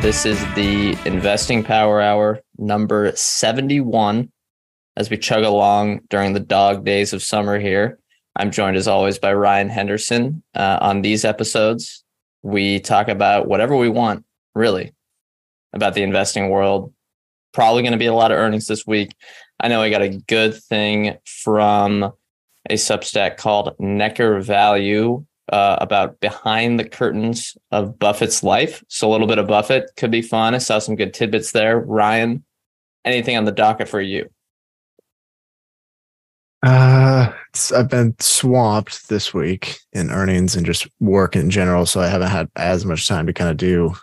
This is the Investing Power Hour number 71 as we chug along during the dog days of summer here. I'm joined as always by Ryan Henderson. Uh, on these episodes, we talk about whatever we want, really, about the investing world. Probably going to be a lot of earnings this week. I know I got a good thing from a Substack called Neckar Value uh, about behind the curtains of Buffett's life. So a little bit of Buffett could be fun. I saw some good tidbits there. Ryan, anything on the docket for you? Uh, I've been swamped this week in earnings and just work in general, so I haven't had as much time to kind of do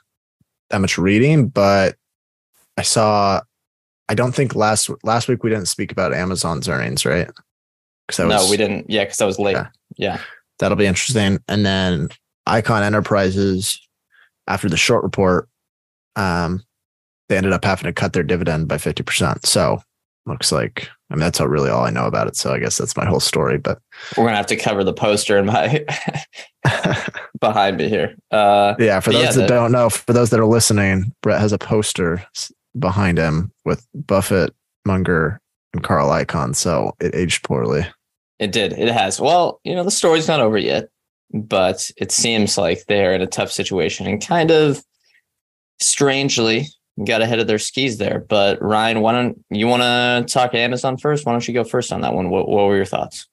that much reading. But I saw, I don't think last last week we didn't speak about Amazon's earnings, right? Because no, we didn't. Yeah, because I was late. Yeah. yeah, that'll be interesting. And then Icahn Enterprises, after the short report, um, they ended up having to cut their dividend by fifty percent. So looks like I mean that's really all I know about it. So I guess that's my whole story. But we're gonna have to cover the poster in my behind me here. Uh, yeah, for those yeah, that the, don't know, for those that are listening, Brett has a poster behind him with Buffett, Munger, and Carl Icahn. So it aged poorly. It did. It has. Well, you know, the story's not over yet, but it seems like they're in a tough situation and kind of strangely got ahead of their skis there. But Ryan, why don't you want to talk Amazon first? Why don't you go first on that one? What, what were your thoughts?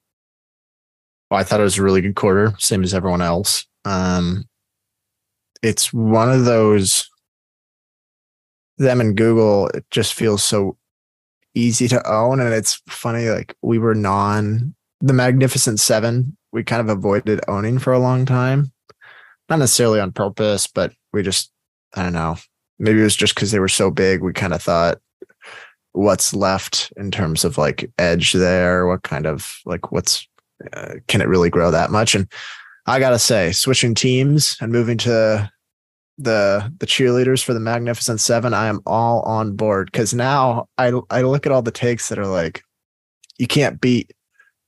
Well, I thought it was a really good quarter, same as everyone else. Um, it's one of those them and Google. It just feels so easy to own, and it's funny. Like we were non the Magnificent Seven. We kind of avoided owning for a long time, not necessarily on purpose, but we just I don't know. Maybe it was just because they were so big we kind of thought what's left in terms of like edge there? What kind of like what's uh, can it really grow that much? And i gotta say switching teams and moving to the the cheerleaders for the magnificent seven i am all on board because now i i look at all the takes that are like you can't beat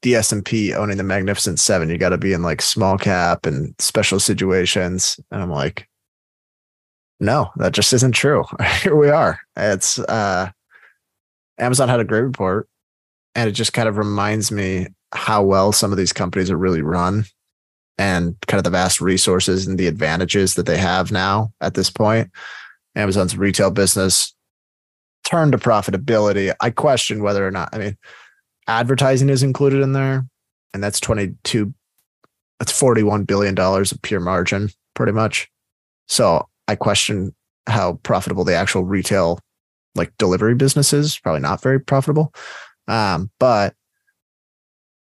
the s&p owning the magnificent seven you got to be in like small cap and special situations and i'm like no, that just isn't true. Here we are. It's uh, Amazon had a great report, and it just kind of reminds me how well some of these companies are really run and kind of the vast resources and the advantages that they have now at this point. Amazon's retail business turned to profitability. I question whether or not, I mean, advertising is included in there, and that's 22, that's $41 billion of pure margin, pretty much. So I question how profitable the actual retail like delivery business is. Probably not very profitable. Um, but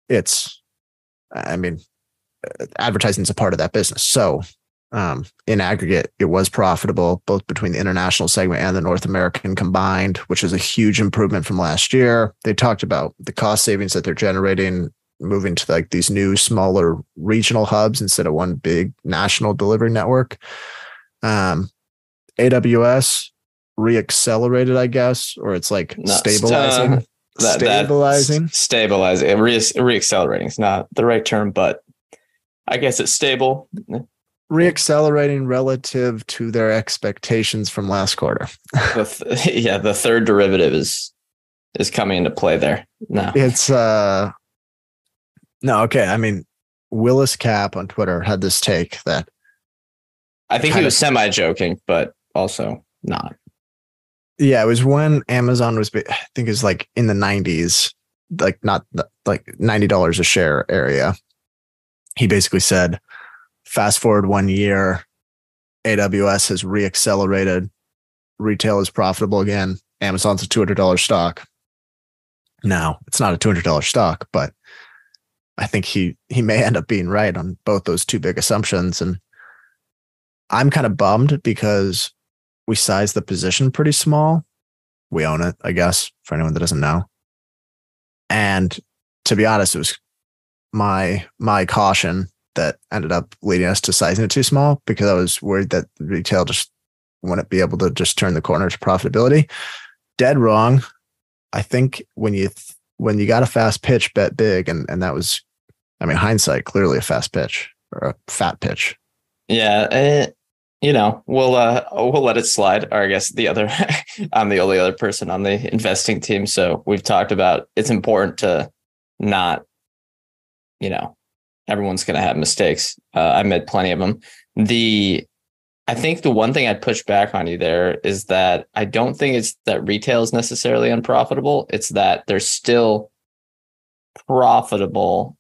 it's, I mean, advertising is a part of that business. So um, in aggregate, it was profitable both between the international segment and the North American combined, which is a huge improvement from last year. They talked about the cost savings that they're generating moving to like these new smaller regional hubs instead of one big national delivery network. Um, AWS reaccelerated, I guess, or it's like no, stabilizing. Uh, that, stabilizing, stabilizing, re- reaccelerating is not the right term, but I guess it's stable. Reaccelerating relative to their expectations from last quarter. the th- yeah, the third derivative is is coming into play there. No, it's uh, no, okay. I mean, Willis Cap on Twitter had this take that I think he was semi joking, but also not. Yeah, it was when Amazon was, I think it was like in the 90s, like not like $90 a share area. He basically said, fast forward one year, AWS has reaccelerated, retail is profitable again. Amazon's a $200 stock. Now, it's not a $200 stock, but I think he he may end up being right on both those two big assumptions and I'm kind of bummed because we sized the position pretty small. We own it, I guess, for anyone that doesn't know. And to be honest, it was my my caution that ended up leading us to sizing it too small because I was worried that retail just wouldn't be able to just turn the corner to profitability. Dead wrong. I think when you th- when you got a fast pitch, bet big, and and that was, I mean, hindsight clearly a fast pitch or a fat pitch. Yeah, uh, you know, we'll uh we'll let it slide. Or I guess the other, I'm the only other person on the investing team, so we've talked about it's important to not, you know, everyone's going to have mistakes. Uh, I made plenty of them. The I think the one thing I'd push back on you there is that I don't think it's that retail is necessarily unprofitable. It's that they're still profitable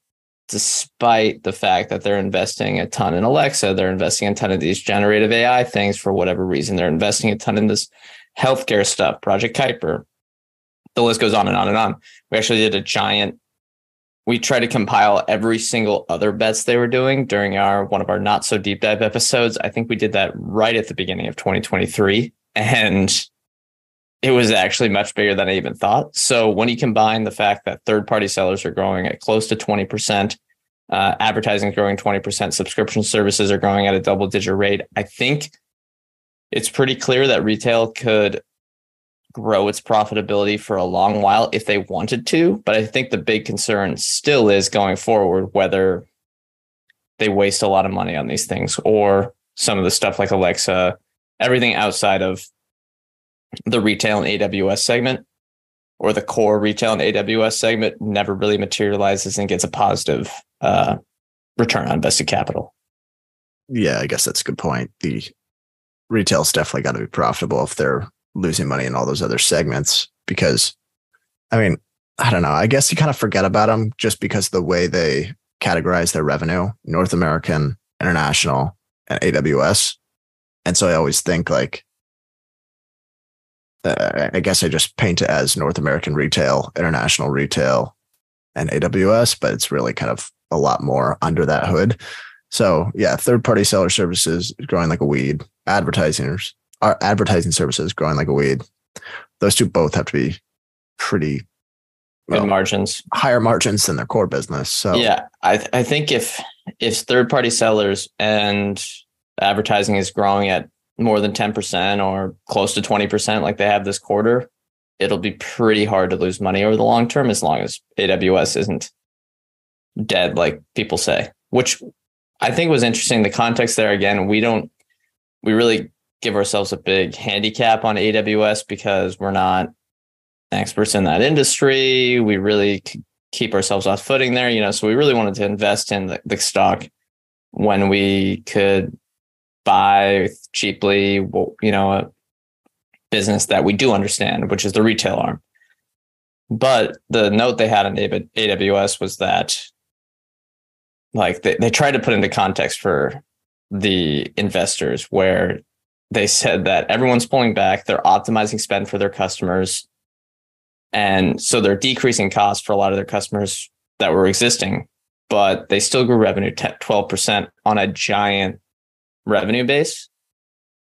despite the fact that they're investing a ton in Alexa, they're investing a ton of these generative AI things for whatever reason. They're investing a ton in this healthcare stuff, Project Kuiper. The list goes on and on and on. We actually did a giant we try to compile every single other bets they were doing during our one of our not so deep dive episodes. I think we did that right at the beginning of 2023 and it was actually much bigger than I even thought. So when you combine the fact that third party sellers are growing at close to 20%, uh, advertising is growing 20%, subscription services are growing at a double digit rate, I think it's pretty clear that retail could grow its profitability for a long while if they wanted to. But I think the big concern still is going forward whether they waste a lot of money on these things or some of the stuff like Alexa, everything outside of the retail and AWS segment or the core retail and AWS segment never really materializes and gets a positive uh, return on invested capital. Yeah, I guess that's a good point. The retail's definitely got to be profitable if they're losing money in all those other segments because I mean, I don't know. I guess you kind of forget about them just because the way they categorize their revenue, North American, international, and AWS. And so I always think like uh, I guess I just paint it as North American retail, international retail, and AWS, but it's really kind of a lot more under that hood. So yeah, third party seller services growing like a weed, advertisers our advertising services growing like a weed. Those two both have to be pretty well, good margins, higher margins than their core business. So yeah, I th- I think if if third party sellers and advertising is growing at more than ten percent or close to twenty percent, like they have this quarter, it'll be pretty hard to lose money over the long term as long as AWS isn't dead, like people say. Which I think was interesting. The context there again, we don't we really give ourselves a big handicap on AWS because we're not experts in that industry. We really keep ourselves off footing there, you know. So we really wanted to invest in the, the stock when we could buy cheaply, you know, a business that we do understand, which is the retail arm. But the note they had on AWS was that, like, they, they tried to put into context for the investors where they said that everyone's pulling back, they're optimizing spend for their customers. And so they're decreasing costs for a lot of their customers that were existing, but they still grew revenue 12% on a giant revenue base.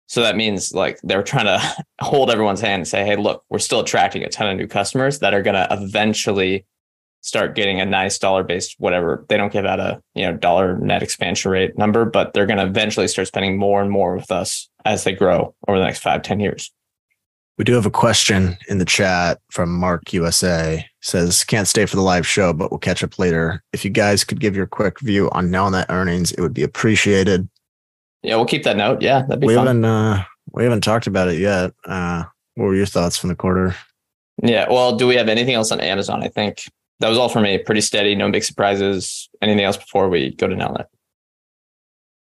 So that means like they're trying to hold everyone's hand and say, hey, look, we're still attracting a ton of new customers that are going to eventually start getting a nice dollar based whatever they don't give out a you know dollar net expansion rate number but they're going to eventually start spending more and more with us as they grow over the next five ten years. We do have a question in the chat from mark usa says can't stay for the live show but we'll catch up later. If you guys could give your quick view on nelnet earnings it would be appreciated. Yeah we'll keep that note. Yeah that'd be we fun. haven't uh we haven't talked about it yet. Uh what were your thoughts from the quarter? Yeah well do we have anything else on amazon i think that was all for me. Pretty steady, no big surprises. Anything else before we go to Nelnet?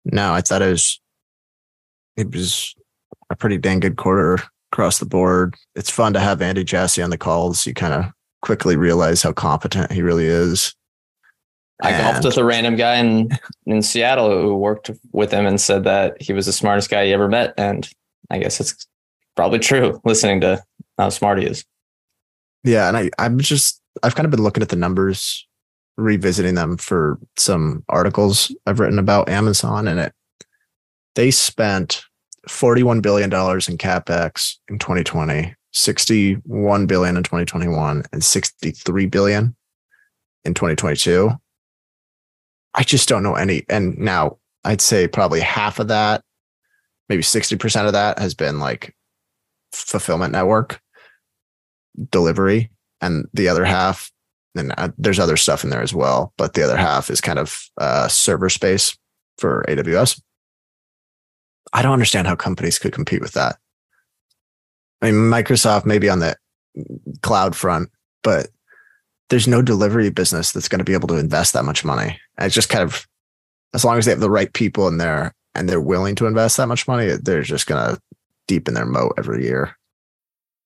No, I thought it was it was a pretty dang good quarter across the board. It's fun to have Andy Jassy on the calls. You kind of quickly realize how competent he really is. I and golfed with a random guy in in Seattle who worked with him and said that he was the smartest guy he ever met, and I guess it's probably true. Listening to how smart he is. Yeah, and I I'm just I've kind of been looking at the numbers, revisiting them for some articles I've written about Amazon, and it they spent $41 billion in capex in 2020 61 billion in 2021 and 63 billion in 2022 i just don't know any and now i'd say probably half of that maybe 60% of that has been like fulfillment network delivery and the other half and uh, there's other stuff in there as well but the other half is kind of uh, server space for aws i don't understand how companies could compete with that I mean, Microsoft maybe on the cloud front, but there's no delivery business that's going to be able to invest that much money. And it's just kind of, as long as they have the right people in there and they're willing to invest that much money, they're just going to deepen their moat every year.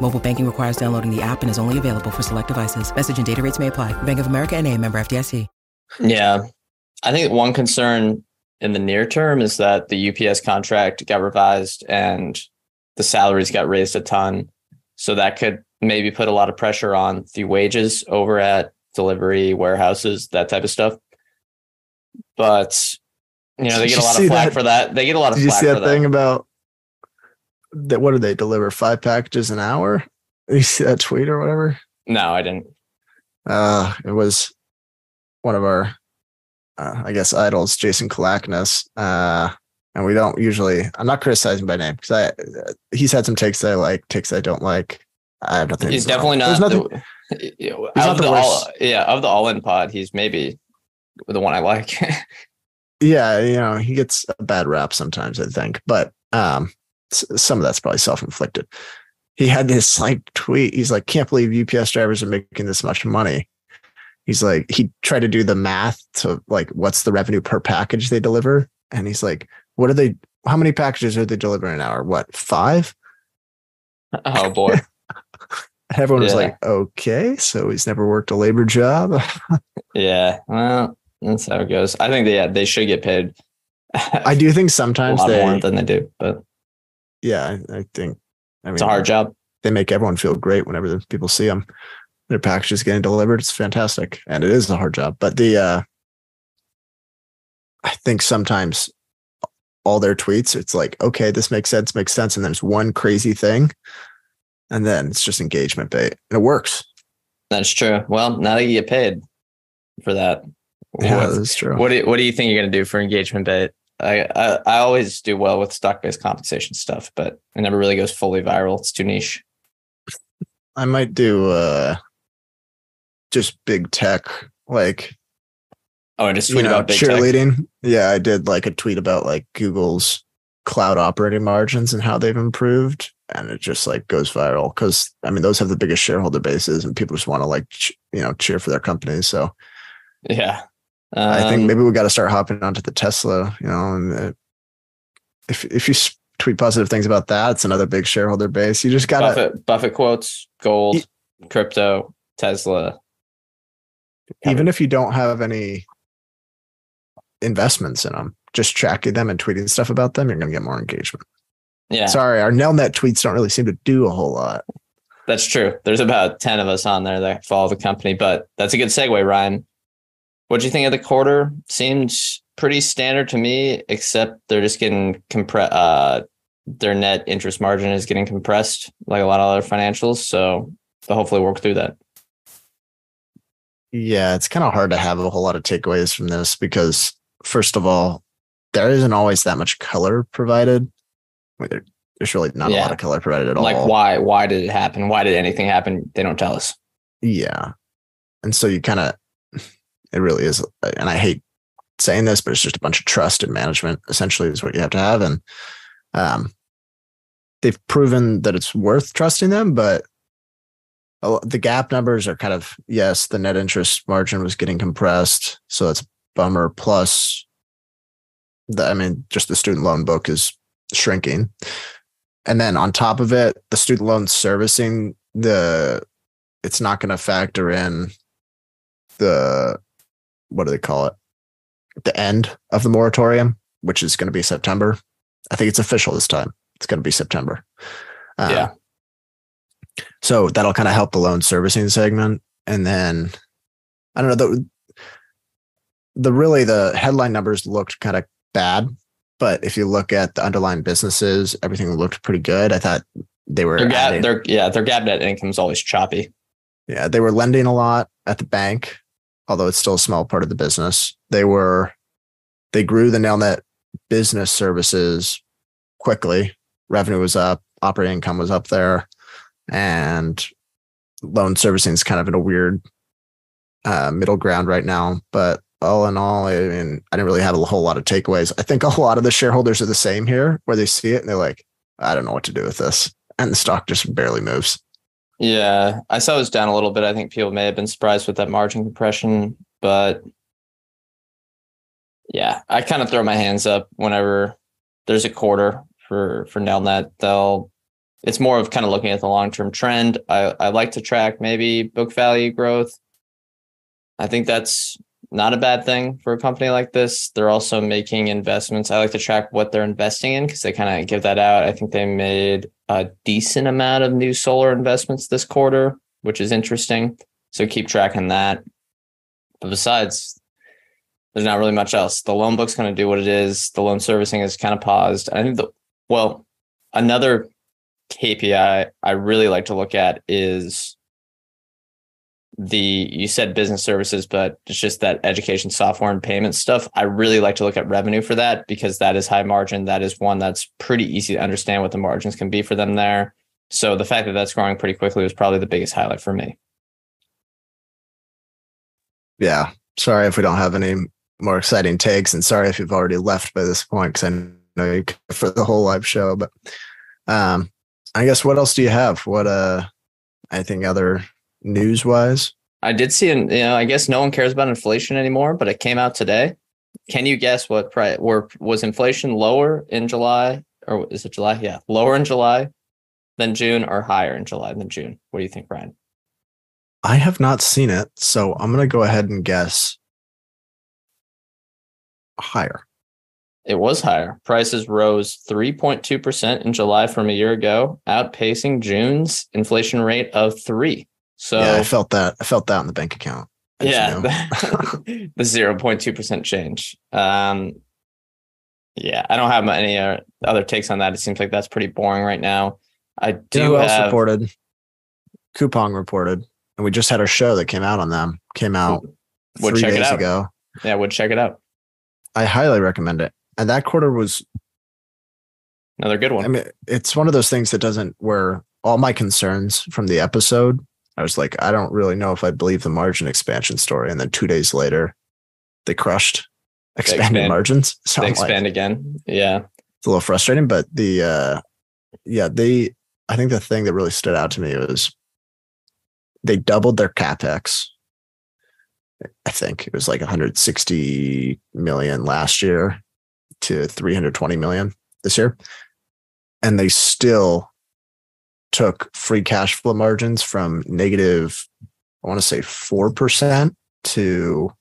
Mobile banking requires downloading the app and is only available for select devices. Message and data rates may apply. Bank of America and a member FDIC. Yeah. I think one concern in the near term is that the UPS contract got revised and the salaries got raised a ton. So that could maybe put a lot of pressure on the wages over at delivery warehouses, that type of stuff. But you know, they get a lot of flack that- for that. They get a lot of Did you flack see for that that. thing about that? What do they deliver? Five packages an hour? You see that tweet or whatever? no, I didn't. Uh, it was one of our, uh, I guess, idols, Jason Calacanis. Uh, and we don't usually, I'm not criticizing by name because I, he's had some takes that I like, takes I don't like. I have nothing. He's definitely not. There's nothing. the, you know, He's of not the the all, yeah, of the all in pod, he's maybe the one I like. yeah, you know, he gets a bad rap sometimes, I think, but um, some of that's probably self inflicted. He had this like tweet. He's like, can't believe UPS drivers are making this much money. He's like, he tried to do the math to like, what's the revenue per package they deliver? And he's like, what are they, how many packages are they delivering an hour? What, five? oh boy. Everyone was like, okay, so he's never worked a labor job. Yeah. Well, that's how it goes. I think they yeah, they should get paid I do think a sometimes lot they, more than they do, but yeah, I, I think, I mean, it's a hard job. they make everyone feel great whenever the people see them. Their package is getting delivered. It's fantastic, and it is a hard job. But the, uh, I think sometimes all their tweets, it's like, okay, this makes sense, makes sense, and there's one crazy thing, and then it's just engagement bait, and it works. That's true. Well, now that you get paid for that, Yeah, what, that's true. what do you, what do you think you're going to do for engagement bait? I, I I always do well with stock based compensation stuff, but it never really goes fully viral. It's too niche. I might do uh, just big tech, like Oh, and just tweet know, about big tech. cheerleading. Yeah, I did like a tweet about like Google's cloud operating margins and how they've improved, and it just like goes viral because I mean those have the biggest shareholder bases, and people just want to like ch- you know cheer for their companies. So Yeah. I think Um, maybe we got to start hopping onto the Tesla. You know, and uh, if if you tweet positive things about that, it's another big shareholder base. You just gotta Buffett Buffett quotes gold, crypto, Tesla. even if you don't have any investments in them, just tracking them and tweeting stuff about them, you're gonna get more engagement. Yeah, Sorry, our Nelnet tweets don't really seem to do a whole lot. that's true. There's about 10 of us on there that follow the company, but that's a good segue, Ryan. What do you think of the quarter? Seems pretty standard to me, except they're just getting compressed. Uh, their net interest margin is getting compressed like a lot of other financials. So they'll hopefully work through that. Yeah, it's kind of hard to have a whole lot of takeaways from this because, first of all, there isn't always that much color provided. There's really not a lot of color provided at Like all. Like, why why did it happen? Why did anything happen? They don't tell us. Yeah. And so you kind of, it really is. And I hate saying this, but it's just a bunch of trust and management essentially is what you have to have. And um, they've proven that it's worth trusting them, but the GAAP numbers are kind of, yes, the net interest margin was getting compressed. So that's a bummer. Plus, the, I mean, just the student loan book is shrinking. And then on top of it, the student loan servicing, the it's not going to factor in the what do they call it? The end of the moratorium which is going to be september. I think it's official this time. It's going to be september. Um, Yeah. so that'll kind of help the loan servicing segment. And then i don't know the the really the headline numbers looked kind of bad but if you look at the underlying businesses everything looked pretty good. I thought they were Their GAAP, adding- their yeah, their GAAP net income is always choppy. yeah, they were lending a lot at the bank, although it's still a small part of the business. They were they grew the Nelnet business services quickly. Revenue was up, operating income was up there, and loan servicing is kind of in a weird uh, middle ground right now. But all in all, I mean, I didn't really have a whole lot of takeaways. I think a lot of the shareholders are the same here, where they see it and they're like, I don't know what to do with this. And the stock just barely moves. Yeah, I saw it was down a little bit. I think people may have been surprised with that margin compression, but yeah, I kind of throw my hands up whenever there's a quarter for for Nelnet. They'll it's more of kind of looking at the long term trend. I I like to track maybe book value growth. I think that's not a bad thing for a company like this. They're also making investments. I like to track what they're investing in because they kind of give that out. I think they made a decent amount of new solar investments this quarter, which is interesting. So keep tracking that. But besides, there's not really much else. The loan book's going to do what it is. The loan servicing is kind of paused. I think the well, another KPI I really like to look at is the you said business services, but it's just that education software and payment stuff. I really like to look at revenue for that because that is high margin. That is one that's pretty easy to understand what the margins can be for them there. So the fact that that's growing pretty quickly was probably the biggest highlight for me. yeah, sorry if we don't have any more exciting takes, and sorry if you've already left by this point because I know you for the whole live show. But um, I guess what else do you have? What uh, anything other news wise? I did see, an, you know, I guess no one cares about inflation anymore, but it came out today. Can you guess what price? Were was inflation lower in July, or is it July? Yeah, lower in July than June, or higher in July than June? What do you think, Brian? I have not seen it, so I'm gonna go ahead and guess higher. It was higher. Prices rose 3.2% in July from a year ago, outpacing June's inflation rate of 3. So yeah, I felt that. I felt that in the bank account. yeah, the 0.2% change. Um yeah, I don't have any uh, other takes on that. It seems like that's pretty boring right now. I You know do who else have reported? Coupang reported, and we just had our show that came out on them. Came out Would three check it days out. ago. Yeah, would check it out. I highly recommend it. And that quarter was Another good one. I mean, it's one of those things that doesn't where all my concerns from the episode, I was like, I don't really know if I believe the margin expansion story. And then two days later, they crushed expanded expand- margins. So they I'm like, expand again. Yeah. it's a little frustrating, but the uh yeah, they I think the thing that really stood out to me was they doubled their capex. I think it was like 160 million last year to 320 million this year. And they still took free cash flow margins from negative, I want to say 4% to,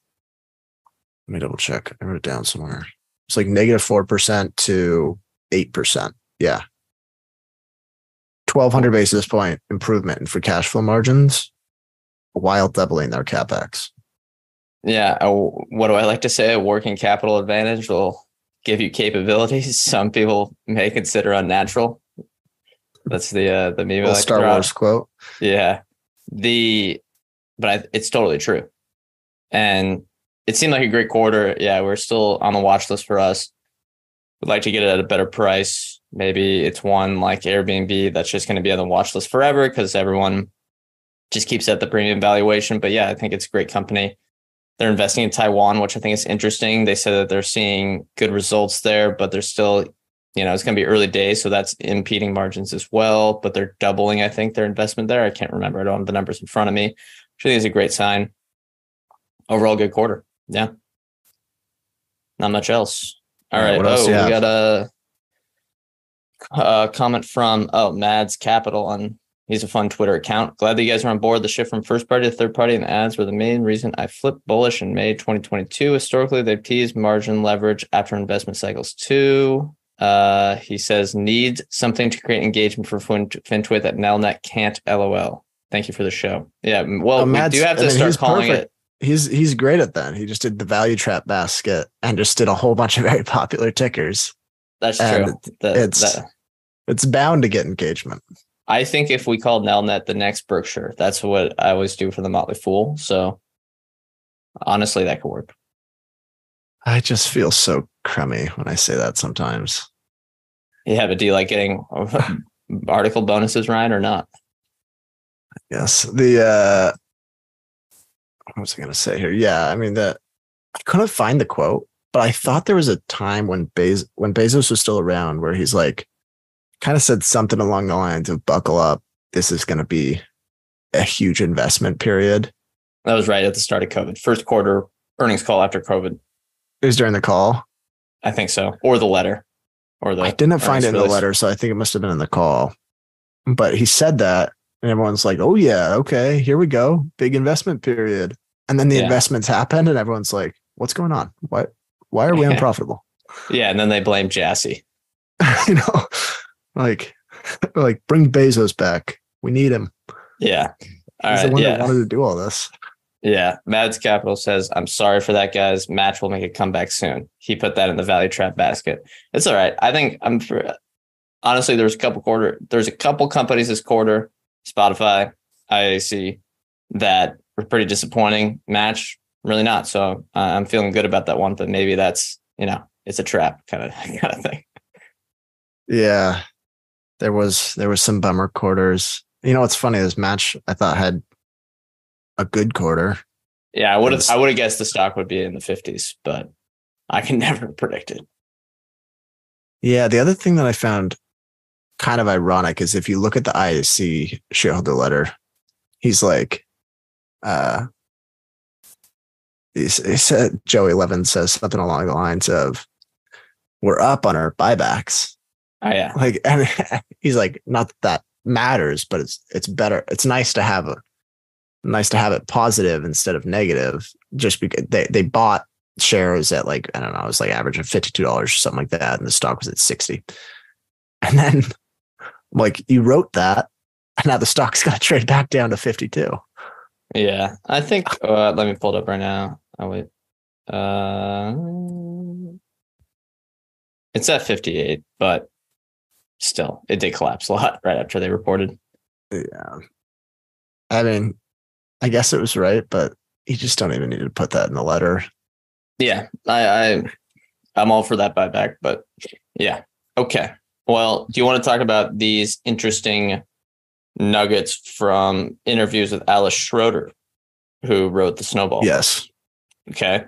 let me double check. I wrote it down somewhere. It's like negative 4% to 8%. Yeah. 1200 basis point improvement in free cash flow margins while doubling their capex. Yeah. What do I like to say? A working capital advantage will give you capabilities some people may consider unnatural. That's the uh, the meme. Like Star. Wars quote. Yeah. The but I, it's totally true. And it seemed like a great quarter. Yeah, we're still on the watch list for us. We'd like to get it at a better price. maybe it's one like Airbnb that's just going to be on the watch list forever because everyone just keeps at the premium valuation. But yeah, I think it's a great company. They're investing in Taiwan, which I think is interesting. They said that they're seeing good results there, but they're still, you know, it's going to be early days. So that's impeding margins as well. But they're doubling, I think, their investment there. I can't remember. I don't have the numbers in front of me, which I think is a great sign. Overall, good quarter. Yeah. Not much else. All right. Oh, we got a, a comment from, oh, Mads Capital on He's a fun Twitter account. Glad that you guys are on board. The shift from first party to third party and ads were the main reason I flipped bullish in May 2022. Historically, they've teased margin leverage after investment cycles too. Uh, he says needs something to create engagement for FinTwit that Nelnet can't. LOL. Thank you for the show. Yeah, well, we do have to I mean, start calling perfect. it. He's he's great at that. He just did the value trap basket and just did a whole bunch of very popular tickers. That's true. The, it's that. it's bound to get engagement. I think if we called Nelnet the next Berkshire, that's what I always do for the Motley Fool. So honestly, that could work. I just feel so crummy when I say that sometimes. Yeah, but do you like getting article bonuses, Ryan, or not? Yes. The uh what was I gonna say here? Yeah, I mean that I couldn't find the quote, but I thought there was a time when Bez when Bezos was still around where he's like, kind of said something along the lines of buckle up. This is going to be a huge investment period. That was right at the start of COVID. First quarter earnings call after COVID. It was during the call. I think so. Or the letter. Or the I didn't find it in release. the letter, so I think it must have been in the call. But he said that, and everyone's like, "Oh yeah, okay, here we go, big investment period." And then the yeah. investments happened, and everyone's like, "What's going on? Why? Why are we unprofitable?" yeah, and then they blame Jassy. you know, like, like bring Bezos back. We need him. Yeah. All He's right, the one yeah. that wanted to do all this. Yeah. Mads Capital says, I'm sorry for that, guys. Match will make a comeback soon. He put that in the value trap basket. It's all right. I think I'm for honestly, there's a couple quarter, there's a couple companies this quarter, Spotify, IAC, that were pretty disappointing. Match, really not. So uh, I'm feeling good about that one, but maybe that's, you know, it's a trap kind of kind of thing. Yeah there was there was some bummer quarters. You know what's funny? This match I thought had a good quarter. Yeah, I would have I would have guessed the stock would be in the fifties, but I can never predict it. Yeah, the other thing that I found kind of ironic is if you look at the IAC shareholder letter, he's like, uh, he, he said Joey Levin says something along the lines of, "We're up on our buybacks," Oh yeah. Like and he's like, not that, that matters, but it's it's better. It's nice to have a nice to have it positive instead of negative. Just because they they bought shares at like I don't know, it was like average of fifty two dollars or something like that, and the stock was at sixty. And then like you wrote that, and now the stock's got to trade back down to fifty two. Yeah, I think. Uh, let me pull it up right now. Oh wait. Uh, it's at 58, but still, it did collapse a lot right after they reported. Yeah. I mean, I guess it was right, but you just don't even need to put that in the letter. Yeah, I, I I'm all for that buyback, but yeah. Okay. Well, do you want to talk about these interesting nuggets from interviews with Alice Schroeder, who wrote the Snowball? Yes. Okay.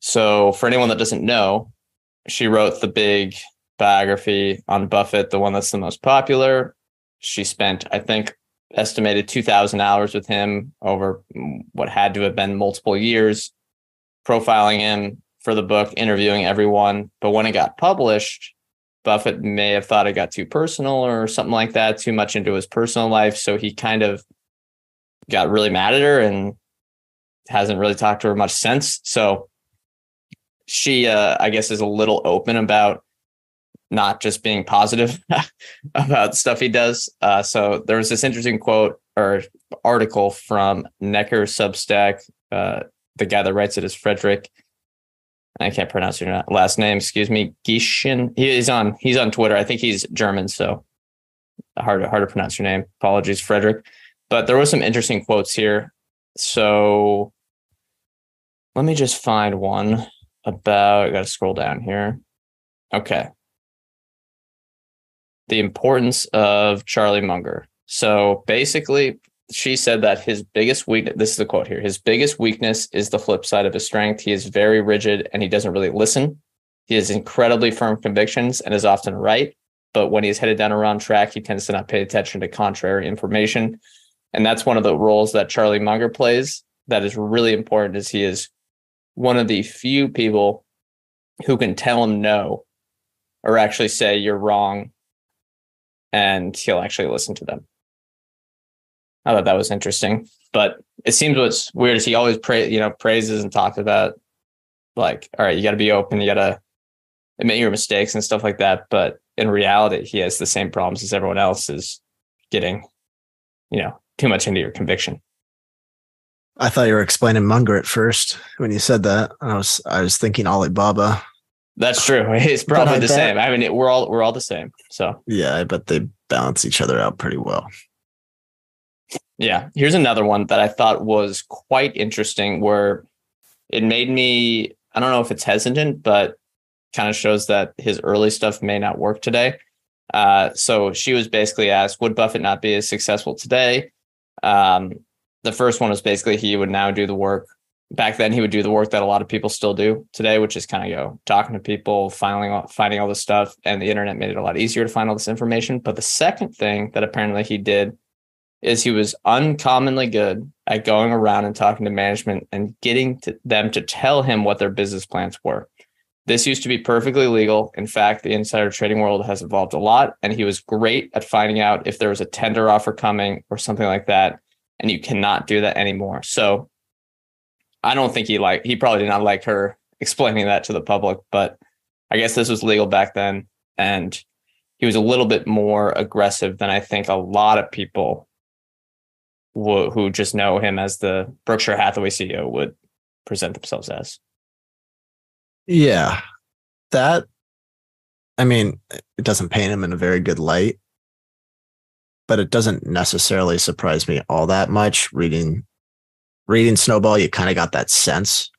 So, for anyone that doesn't know, she wrote the big biography on Buffett, the one that's the most popular. She spent, I think, estimated 2,000 hours with him over what had to have been multiple years, profiling him for the book, interviewing everyone. But when it got published, Buffett may have thought it got too personal or something like that, too much into his personal life. So he kind of got really mad at her and hasn't really talked to her much since. So she, uh, I guess, is a little open about not just being positive about stuff he does. Uh, so there was this interesting quote or article from Neckar Substack. Uh, the guy that writes it is Frederik. I can't pronounce your last name. Excuse me, Gieschen. He's on. He's on Twitter. I think he's German, so hard hard to pronounce your name. Apologies, Frederik. But there was some interesting quotes here. So let me just find one about. I got to scroll down here. Okay. The importance of Charlie Munger. So basically, she said that his biggest weakness, this is the quote here, his biggest weakness is the flip side of his strength. He is very rigid and he doesn't really listen. He has incredibly firm convictions and is often right. But when he's headed down a wrong track, he tends to not pay attention to contrary information. And that's one of the roles that Charlie Munger plays that is really important is he is one of the few people who can tell him no or actually say you're wrong and he'll actually listen to them. I thought that was interesting. But it seems what's weird is he always pray, you know, praises and talks about like, all right, you gotta be open, you gotta admit your mistakes and stuff like that. But in reality, he has the same problems as everyone else is getting, you know, too much into your conviction. I thought you were explaining Munger at first when you said that. I was I was thinking Alibaba. That's true. It's probably the bet, same. I mean, we're all we're all the same. So yeah, I bet they balance each other out pretty well. Yeah. Here's another one that I thought was quite interesting, where it made me. I don't know if it's hesitant, but kind of shows that his early stuff may not work today. Uh, so she was basically asked, would Buffett not be as successful today? Um, the first one was basically he would now do the work. Back then, he would do the work that a lot of people still do today, which is kind of go talking to people, finding finding all this stuff, and the internet made it a lot easier to find all this information. But the second thing that apparently he did is he was uncommonly good at going around and talking to management and getting to them to tell him what their business plans were. This used to be perfectly legal. In fact, the insider trading world has evolved a lot, and he was great at finding out if there was a tender offer coming or something like that and you cannot do that anymore. So I don't think he like he probably did not like her explaining that to the public, but I guess this was legal back then and he was a little bit more aggressive than I think a lot of people who, who just know him as the Berkshire Hathaway CEO would present themselves as. Yeah. That I mean, it doesn't paint him in a very good light but it doesn't necessarily surprise me all that much. Reading reading Snowball, you kind of got that sense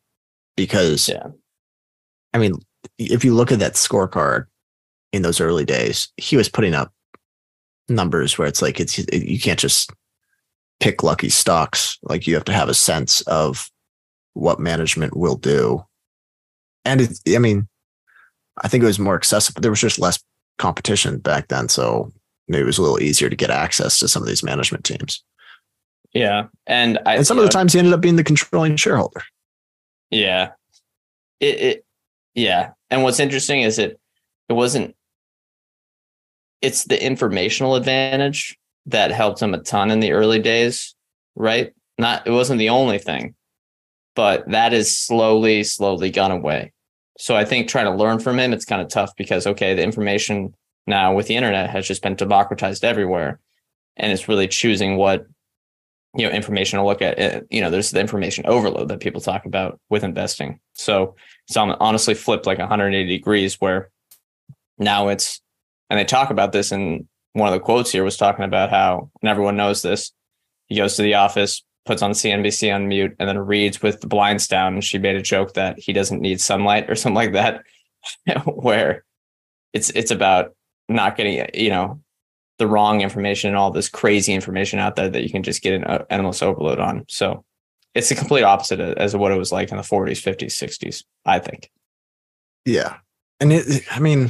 because yeah. I mean, if you look at that scorecard in those early days, he was putting up numbers where it's like it's you can't just pick lucky stocks. Like you have to have a sense of what management will do. And it, I mean, I think it was more accessible. There was just less competition back then, so maybe it was a little easier to get access to some of these management teams. Yeah, and I, and some of the times he ended up being the controlling shareholder. Yeah, it, it yeah, and what's interesting is it it wasn't. It's the informational advantage that helped him a ton in the early days, right? Not it wasn't the only thing, but that is slowly, slowly gone away. So I think trying to learn from him, it's kind of tough because okay, the information now with the internet has just been democratized everywhere and it's really choosing what you know information to look at uh, you know there's the information overload that people talk about with investing. So it's honestly flipped like 180 degrees where now it's and they talk about this and one of the quotes here was talking about how and everyone knows this he goes to the office puts on cnbc on mute and then reads with the blinds down and she made a joke that he doesn't need sunlight or something like that where it's it's about not getting you know the wrong information and all this crazy information out there that you can just get an uh, endless overload on. So it's the complete opposite as of what it was like in the 40s, 50s, 60s, I think. Yeah. And it, I mean,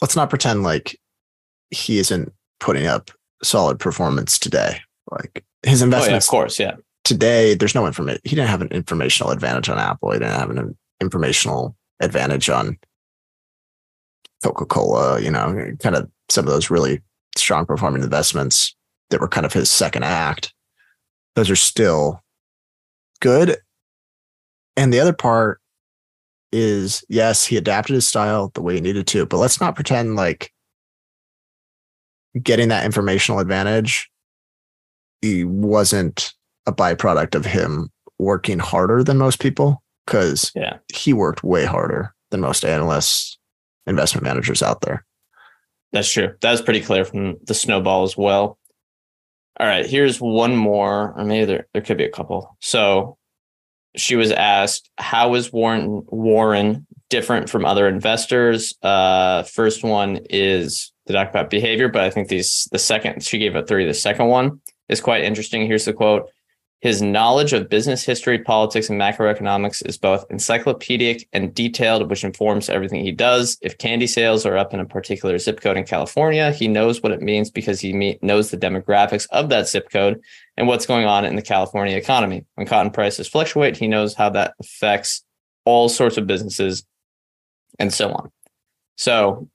let's not pretend like he isn't putting up solid performance today. Like his investment, oh, yeah, of course, yeah. Today, there's no information. He didn't have an informational advantage on Apple. He didn't have an informational advantage on Coca Cola, you know, kind of some of those really strong performing investments that were kind of his second act. Those are still good. And the other part is yes, he adapted his style the way he needed to, but let's not pretend like getting that informational advantage he wasn't a byproduct of him working harder than most people because yeah. he worked way harder than most analysts investment managers out there. That's true. That was pretty clear from the snowball as well. All right, here's one more, or maybe there, there could be a couple. So she was asked, how is Warren Warren different from other investors? Uh, first one is to talk about behavior, but I think these the second she gave a three. The second one is quite interesting. Here's the quote. His knowledge of business history, politics, and macroeconomics is both encyclopedic and detailed, which informs everything he does. If candy sales are up in a particular zip code in California, he knows what it means because he knows the demographics of that zip code and what's going on in the California economy. When cotton prices fluctuate, he knows how that affects all sorts of businesses and so on. So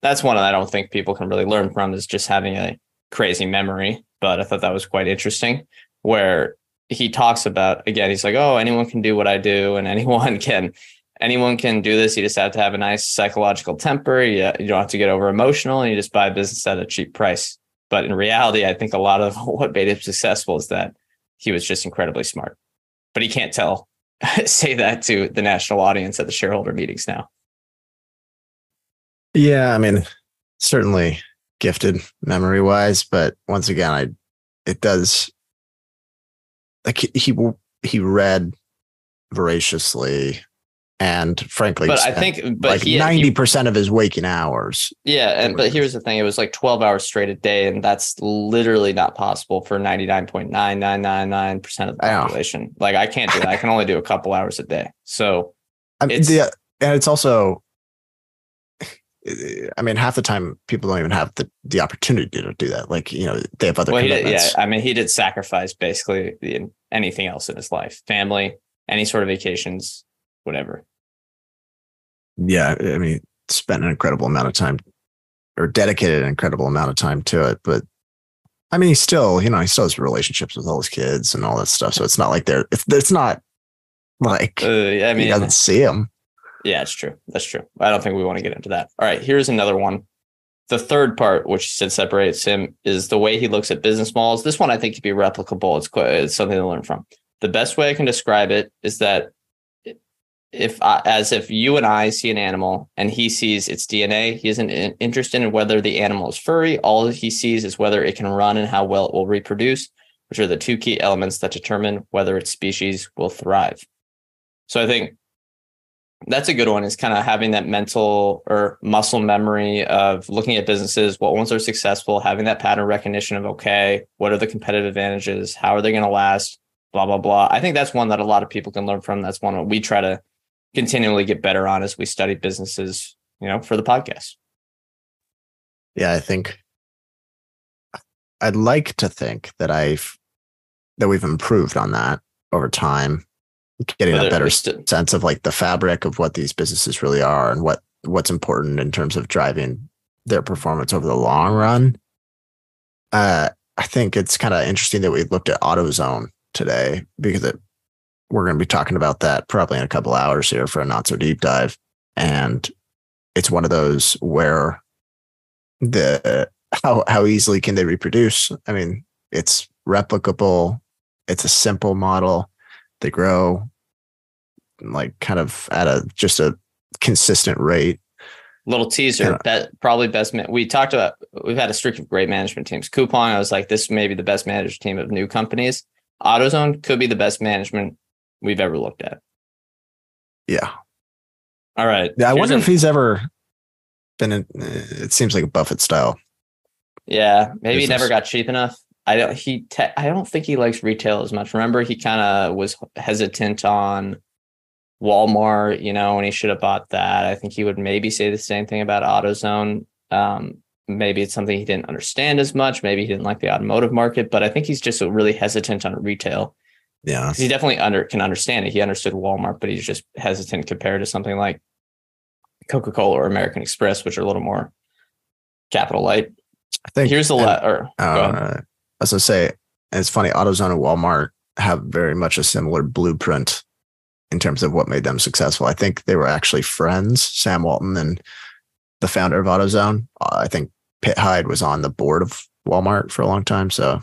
that's one that I don't think people can really learn from is just having a crazy memory. But I thought that was quite interesting where he talks about again he's like oh anyone can do what i do and anyone can anyone can do this. You just have to have a nice psychological temper. You, you don't have to get over emotional and you just buy business at a cheap price. But in reality i think a lot of what made him successful is that he was just incredibly smart. But he can't tell say that to the national audience at the shareholder meetings now. Yeah i mean certainly gifted memory wise but once again i it does like he he read voraciously and frankly but i think but like he, 90% he, of his waking hours. Yeah and but here's the thing it was like 12 hours straight a day and that's literally not possible for 99.9999% of the population. Like i can't do that i can only do a couple hours a day. So I mean, the, and it's also I mean, half the time people don't even have the, the opportunity to do that. Like, you know, they have other well, commitments. Did, yeah. I mean, he did sacrifice basically anything else in his life, family, any sort of vacations, whatever. Yeah. I mean, spent an incredible amount of time or dedicated an incredible amount of time to it. But I mean, he still, you know, he still has relationships with all his kids and all that stuff. So it's not like they're, it's, it's not like, uh, I mean, he doesn't see them. Yeah, it's true. That's true. I don't think we want to get into that. All right, here's another one. The third part, which he said separates him, is the way he looks at business models. This one I think could be replicable. It's, quite, it's something to learn from. The best way I can describe it is that if I, as if you and I see an animal and he sees its DNA, he isn't interested in whether the animal is furry. All he sees is whether it can run and how well it will reproduce, which are the two key elements that determine whether its species will thrive. So I think that's a good one is kind of having that mental or muscle memory of looking at businesses what ones are successful having that pattern recognition of okay what are the competitive advantages? How are they going to last? Blah blah blah. I think that's one that a lot of people can learn from. That's one we try to continually get better on as we study businesses you know for the podcast. Yeah i think i'd like to think that i've that we've improved on that over time getting a better st- sense of like the fabric of what these businesses really are and what what's important in terms of driving their performance over the long run. Uh, I think it's kind of interesting that we looked at AutoZone today because it, we're going to be talking about that probably in a couple hours here for a not so deep dive. And it's one of those where the how how easily can they reproduce? I mean, it's replicable. It's a simple model they grow like kind of at a just a consistent rate. Little teaser, yeah. probably best. Man- we talked about we've had a streak of great management teams. Coupang, I was like, this may be the best managed team of new companies. AutoZone could be the best management we've ever looked at. Yeah. All right. Yeah, I Here's wonder an- if he's ever been in. It seems like a Buffett style. Yeah, maybe business. he never got cheap enough. I don't he te- I don't think he likes retail as much. Remember, he kind of was hesitant on Walmart, you know, when he should have bought that. I think he would maybe say the same thing about AutoZone. Um, maybe it's something he didn't understand as much. Maybe he didn't like the automotive market, but I think he's just really hesitant on retail. Yeah, he definitely under can understand it. He understood Walmart, but he's just hesitant compared to something like Coca Cola or American Express, which are a little more capital light. I think here's the or uh, as I say, and it's funny, AutoZone and Walmart have very much a similar blueprint in terms of what made them successful. I think they were actually friends, Sam Walton and the founder of AutoZone. Uh, I think Pitt Hyde was on the board of Walmart for a long time. So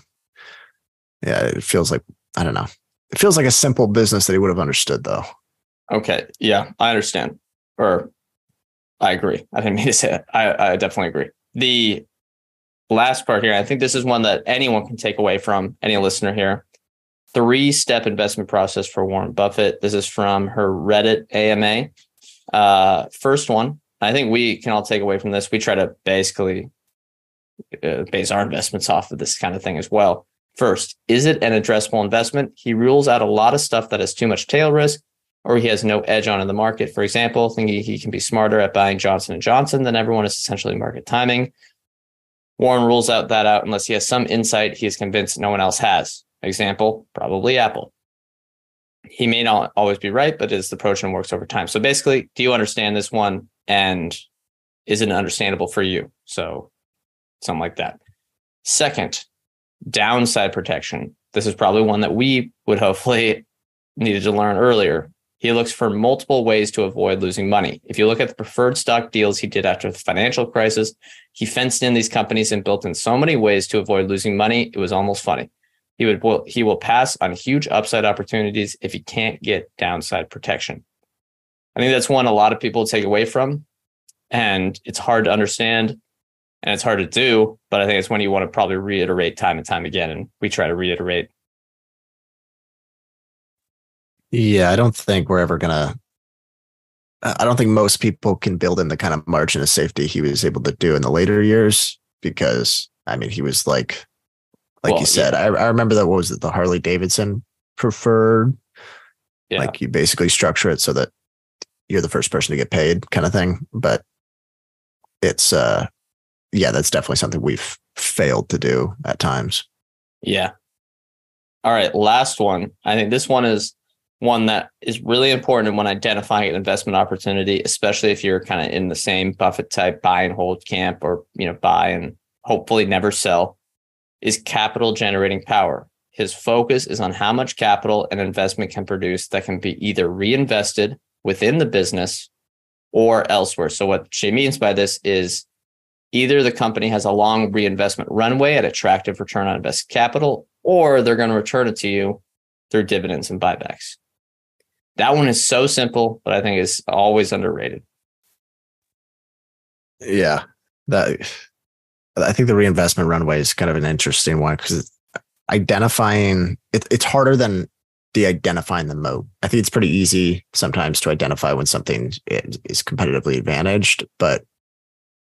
yeah, it feels like, I don't know. It feels like a simple business that he would have understood though. Okay. Yeah, I understand. Or I agree. I didn't mean to say that. I, I definitely agree. The last part here, I think this is one that anyone can take away from any listener here. Three step investment process for Warren Buffett. This is from her Reddit AMA. Uh, first one, I think we can all take away from this. We try to basically uh, base our investments off of this kind of thing as well. First, is it an addressable investment? He rules out a lot of stuff that has too much tail risk or he has no edge on in the market. For example, thinking he can be smarter at buying Johnson Johnson than everyone is essentially market timing. Warren rules out that out unless he has some insight he is convinced no one else has. Example, probably Apple. He may not always be right, but his approach and works over time. So basically, do you understand this one? And is it understandable for you? So something like that. Second, downside protection. This is probably one that we would hopefully needed to learn earlier. He looks for multiple ways to avoid losing money. If you look at the preferred stock deals he did after the financial crisis, he fenced in these companies and built in so many ways to avoid losing money. It was almost funny. He would he will pass on huge upside opportunities if he can't get downside protection. I think that's one a lot of people take away from, and it's hard to understand and it's hard to do. But I think it's one you want to probably reiterate time and time again, and we try to reiterate Yeah, I don't think we're ever gonna. I don't think most people can build in the kind of margin of safety he was able to do in the later years because I mean he was like, like well, you said, yeah. I, I remember that what was it the Harley Davidson preferred, yeah. like you basically structure it so that you're the first person to get paid kind of thing. But it's uh, yeah, that's definitely something we've failed to do at times. Yeah. All right, last one. I think this one is one that is really important when identifying an investment opportunity, especially if you're kind of in the same Buffett type buy and hold camp or, you know, buy and hopefully never sell, is capital generating power. His focus is on how much capital an investment can produce that can be either reinvested within the business or elsewhere. So what she means by this is either the company has a long reinvestment runway at attractive return on invested capital, or they're going to return it to you through dividends and buybacks. That one is so simple, but I think is always underrated. Yeah, that I think the reinvestment runway is kind of an interesting one because identifying it, it's harder than the identifying the moat. I think it's pretty easy sometimes to identify when something is competitively advantaged, but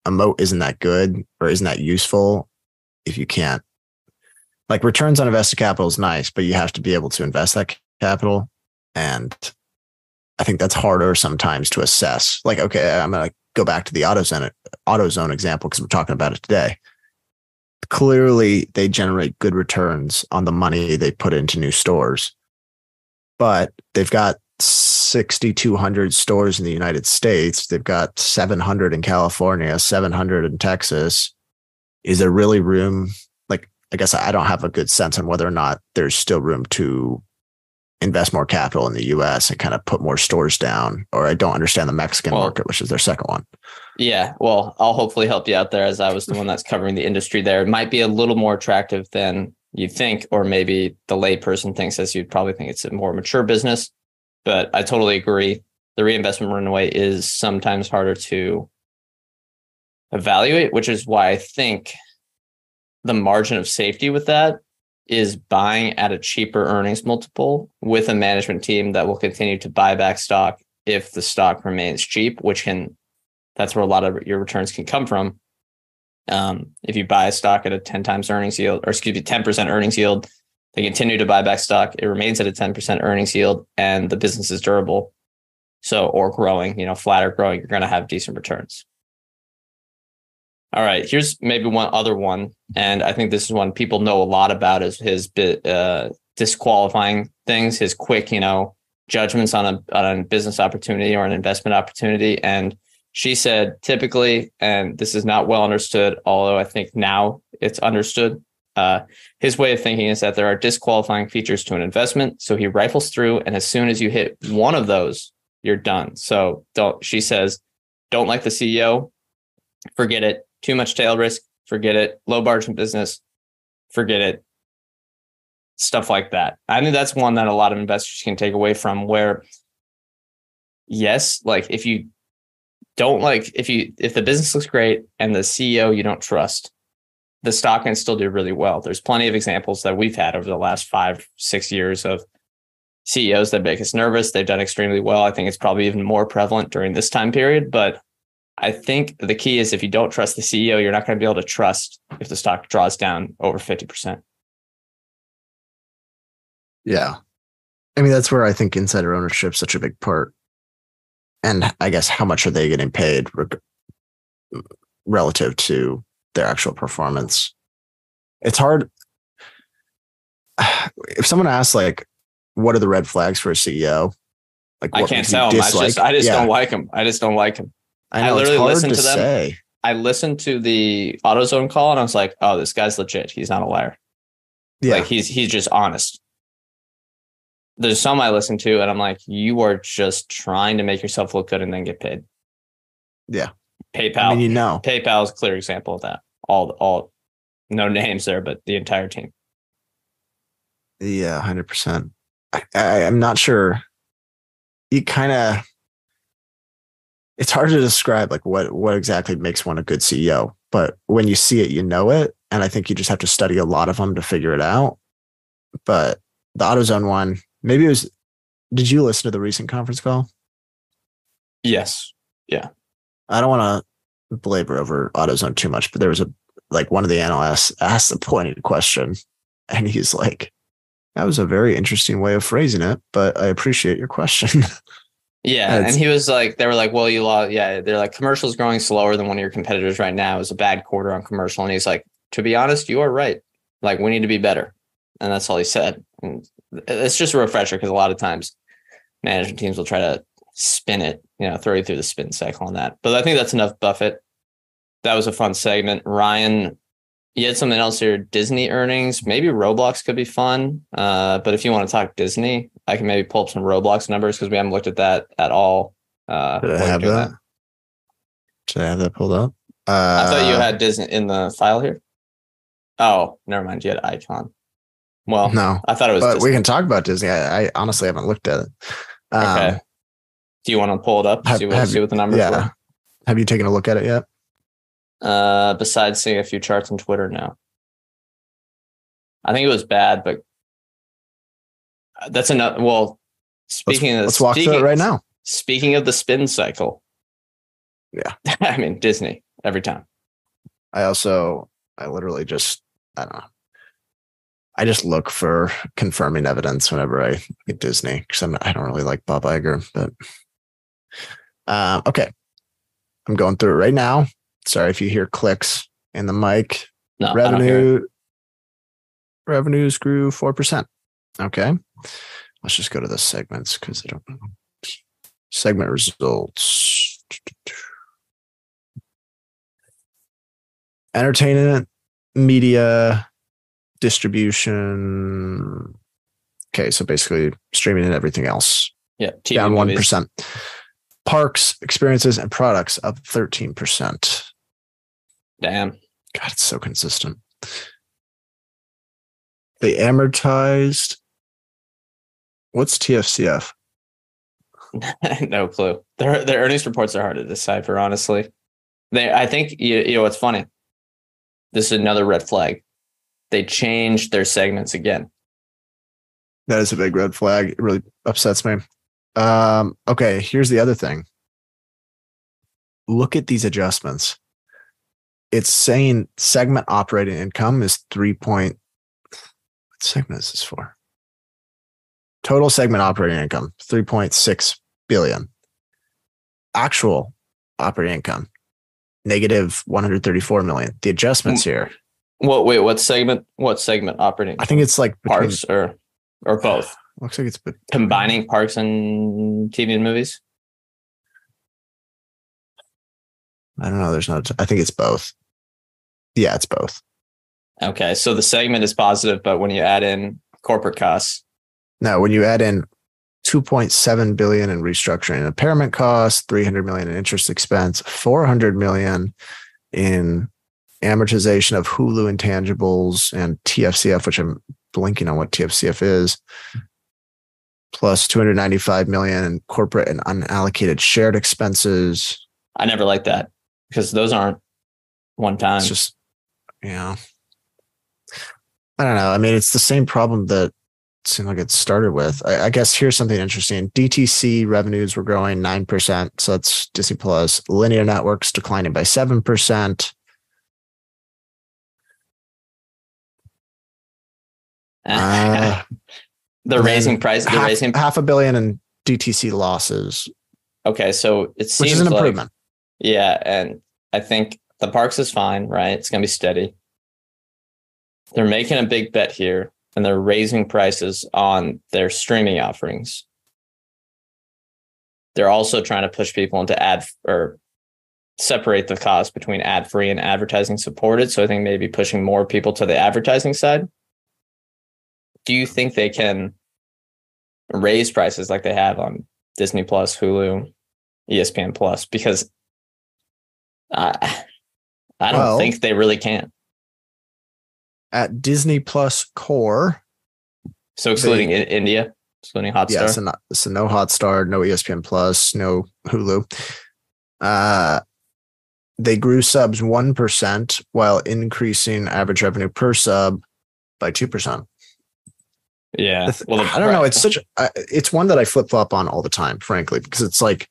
a moat isn't that good or isn't that useful if you can't. Like returns on invested capital is nice, but you have to be able to invest that capital and I think that's harder sometimes to assess. Like, okay, I'm going to go back to the AutoZone, AutoZone example because we're talking about it today. Clearly, they generate good returns on the money they put into new stores, but they've got 6,200 stores in the United States. They've got 700 in California, 700 in Texas. Is there really room? Like, I guess I don't have a good sense on whether or not there's still room to invest more capital in the US and kind of put more stores down, or I don't understand the Mexican well, market, which is their second one. Yeah. Well, I'll hopefully help you out there as I was the one that's covering the industry there. It might be a little more attractive than you think, or maybe the layperson thinks as you'd probably think it's a more mature business. But I totally agree. The reinvestment runway is sometimes harder to evaluate, which is why I think the margin of safety with that is buying at a cheaper earnings multiple with a management team that will continue to buy back stock if the stock remains cheap, which can that's where a lot of your returns can come from. Um, if you buy a stock at a 10 times earnings yield, or excuse me, 10% earnings yield, they continue to buy back stock. It remains at a 10% earnings yield and the business is durable. So, or growing, you know, flat or growing, you're going to have decent returns. All right, here's maybe one other one, and I think this is one people know a lot about is his uh, disqualifying things, his quick, you know, judgments on a on a business opportunity or an investment opportunity. And she said, typically, and this is not well understood, although I think now it's understood. Uh, his way of thinking is that there are disqualifying features to an investment, so he rifles through, and as soon as you hit one of those, you're done. So don't. She says, don't like the CEO, forget it too much tail risk, forget it. Low margin business, forget it. Stuff like that. I think that's one that a lot of investors can take away from where, yes, like if you don't like, if you, if the business looks great and the CEO you don't trust, the stock can still do really well. There's plenty of examples that we've had over the last five, six years of CEOs that make us nervous. They've done extremely well. I think it's probably even more prevalent during this time period, but I think the key is if you don't trust the CEO, you're not going to be able to trust if the stock draws down over 50%. Yeah. I mean, that's where I think insider ownership is such a big part. And I guess how much are they getting paid relative to their actual performance? It's hard. If someone asks, like, what are the red flags for a CEO? Like, I can't tell them. I just, I just Yeah, don't like him. I just don't like him. I I know, it's literally listened to to them. say. I listened to the AutoZone call and I was like, oh, this guy's legit. He's not a liar. Yeah. Like he's he's just honest. There's some I listen to and I'm like, you are just trying to make yourself look good and then get paid. Yeah. PayPal. I mean, you know. PayPal is a clear example of that. All all no names there, but the entire team. Yeah, hundred percent. I, I I'm not sure. You kind of. It's hard to describe like what what exactly makes one a good CEO, but when you see it, you know it, and I think you just have to study a lot of them to figure it out. But the AutoZone one, maybe it was. Did you listen to the recent conference call? Yes. Yeah. I don't want to belabor over AutoZone too much, but there was a like one of the analysts asked a pointed question, and he's like, "That was a very interesting way of phrasing it, but I appreciate your question." Yeah. That's- and he was like, they were like, well, you lost. Yeah. They're like, commercial's growing slower than one of your competitors right now. It was a bad quarter on commercial. And he's like, to be honest, you are right. Like, we need to be better. And that's all he said. And it's just a refresher because a lot of times management teams will try to spin it, you know, throw you through the spin cycle on that. But I think that's enough Buffett. That was a fun segment. Ryan, you had something else here Disney earnings. Maybe Roblox could be fun. Uh, but if you want to talk Disney, I can maybe pull up some Roblox numbers because we haven't looked at that at all. Uh, Did I have doing that? Did I have that pulled up? Uh, I thought you had Disney in the file here. Oh, never mind. You had Icahn. Well, no, I thought it was. but Disney. we can talk about Disney. I, I honestly haven't looked at it. Um, okay. Do you want to pull it up? have- see what have see what the numbers yeah. Have you taken a look at it yet? Uh, besides seeing a few charts on Twitter, now. I think it was bad, but that's another. Well, Let's, speaking of let's walk speaking, through it right now. Speaking of the spin cycle, Yeah. I mean Disney every time. I also, I literally just, I don't know. I just look for confirming evidence whenever I get Disney because I'm I don't really like Bob Iger, but um, okay. I'm going through it right now. Sorry if you hear clicks in the mic. No, I don't hear it. Revenue revenues grew four percent. Okay. Let's just go to the segments because I don't know. Segment results. Entertainment, media, distribution. Okay, so basically streaming and everything else Yeah, TV down one Parks, experiences, and products up thirteen percent. Damn. God, it's so consistent. They amortized. What's TFCF? no clue. Their their earnings reports are hard to decipher, honestly. They I think you, you know what's funny. This is another red flag. They changed their segments again. That is a big red flag. It really upsets me. Um, okay, here's the other thing. Look at these adjustments. It's saying segment operating income is three point. What segment is this for? Total segment operating income, 3.6 billion. Actual operating income, negative 134 million. The adjustments here, What wait, what segment what segment operating I think it's like between, parks or or both? looks like it's bet- Combining parks and TV and movies? I don't know. There's not, I think it's both. Yeah, it's both. Okay. So the segment is positive, but when you add in corporate costs, No, when you add in 2.7 billion in restructuring and impairment costs, 300 million in interest expense, 400 million in amortization of Hulu intangibles and TFCF, which I'm blinking on what TFCF is, plus 295 million in corporate and unallocated shared expenses. I never like that because those aren't one time. It's just, yeah. I don't know. I mean, it's the same problem that seemed like it started with. I, I, guess here's something interesting. DTC revenues were growing 9%. So that's Disney Plus. Linear networks declining by 7%. Uh, they're raising price. They're half, raising half a billion in DTC losses. Okay, so it seems which is an improvement. Like, yeah, and I think the parks is fine, right? It's going to be steady. They're making a big bet here, and they're raising prices on their streaming offerings. They're also trying to push people into ad or separate the cost between ad free and advertising supported. So I think maybe pushing more people to the advertising side do you think they can raise prices like they have on Disney Plus, Hulu, ESPN Plus? Because I, I don't well, think they really can. At Disney Plus Core, so excluding they, India, excluding Hotstar. Yeah, so, not, so no Hotstar, no ESPN Plus, no Hulu. Uh, they grew subs one percent while increasing average revenue per sub by two percent. Yeah. Well, I don't know. It's such. Uh, it's one that I flip flop on all the time, frankly, because it's like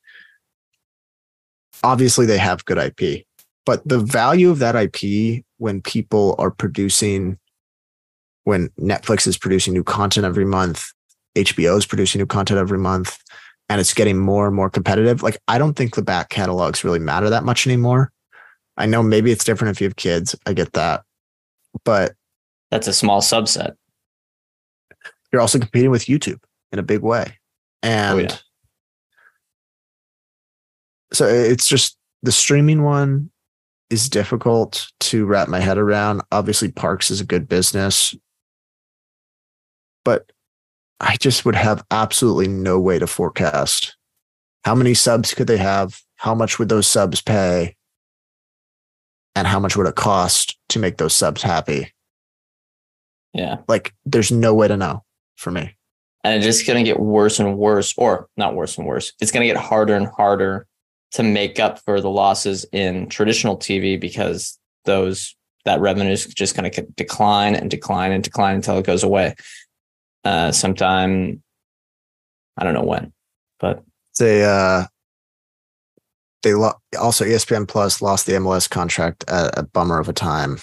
obviously they have good IP, but the value of that IP when people are producing, when Netflix is producing new content every month, HBO is producing new content every month, and it's getting more and more competitive. Like I don't think the back catalogs really matter that much anymore. I know maybe it's different if you have kids. I get that, but that's a small subset you're also competing with YouTube in a big way. Oh, and oh, yeah. so it's just the streaming one is difficult to wrap my head around. Obviously, Parks is a good business, but I just would have absolutely no way to forecast how many subs could they have? How much would those subs pay? And how much would it cost to make those subs happy? Yeah. Like there's no way to know for me. And it's just going to get worse and worse, or not worse and worse. It's going to get harder and harder to make up for the losses in traditional TV because those that revenue is just going to decline and decline and decline until it goes away. Uh, sometime, I don't know when, but they uh, they lo- also ESPN Plus lost the MLS contract at a bummer of a time.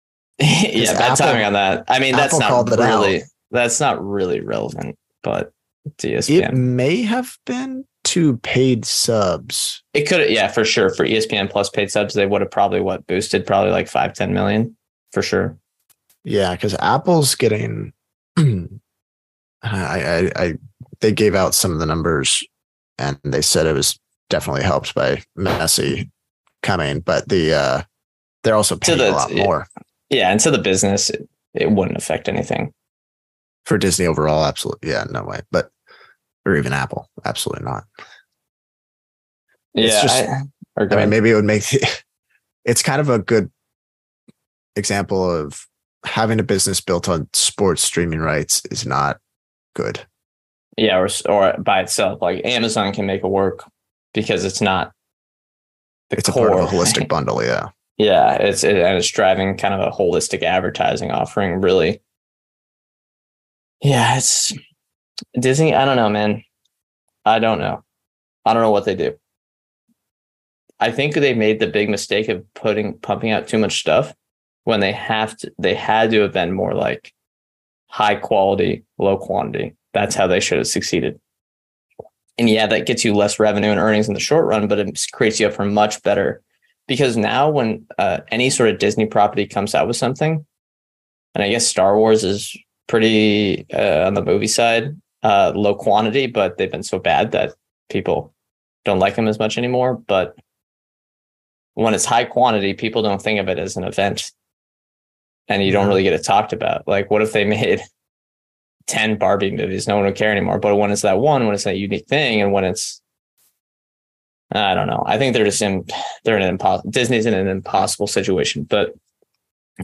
yeah, bad Apple, timing on that. I mean, that's not really that's not really relevant, but ESPN. It may have been to paid subs. It could, yeah, for sure. For ESPN plus paid subs, they would have probably what boosted probably like five, 10 million for sure. Yeah, because Apple's getting. I, I, I, they gave out some of the numbers, and they said it was definitely helped by Messi coming, but the uh they're also paying the, a lot more. Yeah, and to the business, it, it wouldn't affect anything for Disney overall, absolutely. Yeah, no way. But or even Apple, absolutely not. It's yeah, just, I, I mean, maybe it would make it's kind of a good example of having a business built on sports streaming rights is not good. Yeah, or or by itself, like Amazon can make it work because it's not the it's core. a part of a holistic bundle. Yeah, yeah, it's it, and it's driving kind of a holistic advertising offering, really yeah, it's Disney. I don't know, man. I don't know. I don't know what they do. I think they made the big mistake of putting pumping out too much stuff when they have to. They had to have been more like high quality, low quantity. That's how they should have succeeded. And yeah, that gets you less revenue and earnings in the short run, but it creates you up for much better. Because now, when uh, any sort of Disney property comes out with something, and I guess Star Wars is pretty uh, on the movie side, uh, low quantity, but they've been so bad that people don't like them as much anymore. But when it's high quantity, people don't think of it as an event and you don't really get it talked about. Like, what if they made 10 Barbie movies? No one would care anymore. But when it's that one, when it's that unique thing, and when it's, I don't know. I think they're just in, they're in an impossible, Disney's in an impossible situation. But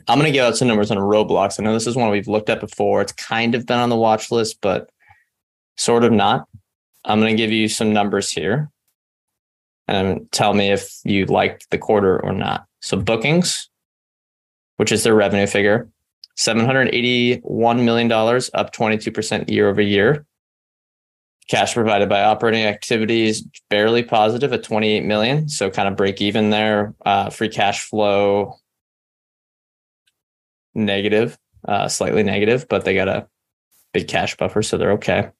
I'm going to give out some numbers on Roblox. I know this is one we've looked at before. It's kind of been on the watch list, but sort of not. I'm going to give you some numbers here and tell me if you liked the quarter or not. So, bookings, which is their revenue figure, $781 million, up 22% year over year. Cash provided by operating activities barely positive at 28 million, so kind of break even there. Uh, free cash flow negative, uh, slightly negative, but they got a big cash buffer, so they're okay.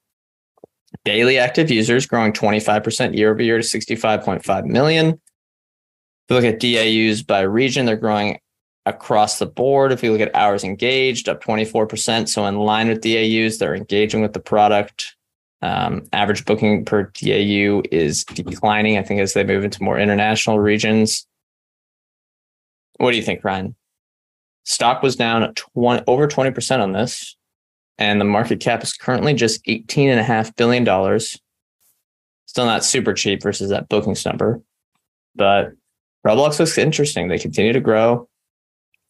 Daily active users growing 25% year over year to 65.5 million. If you look at DAUs by region, they're growing across the board. If you look at hours engaged, up 24%. So in line with DAUs, they're engaging with the product. Um, average booking per DAU is declining, I think, as they move into more international regions. What do you think, Ryan? Stock was down 20, over 20% on this, and the market cap is currently just $18.5 billion. Still not super cheap versus that bookings number, but Roblox looks interesting. They continue to grow,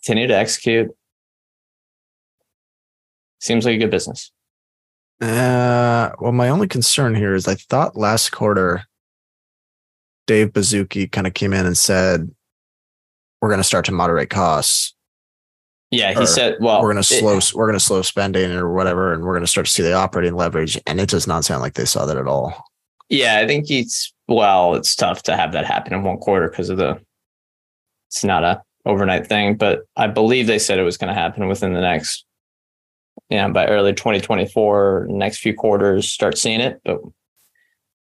continue to execute. Seems like a good business. Uh, well, my only concern here is I thought last quarter, Dave Baszucki kind of came in and said, "We're going to start to moderate costs." Yeah, he said, "Well, we're going to slow, it, we're going to slow spending or whatever, and we're going to start to see the operating leverage." And it does not sound like they saw that at all. Yeah, I think he's well. It's tough to have that happen in one quarter because of the. It's not a overnight thing, but I believe they said it was going to happen within the next you know, by early 2024, next few quarters, start seeing it. But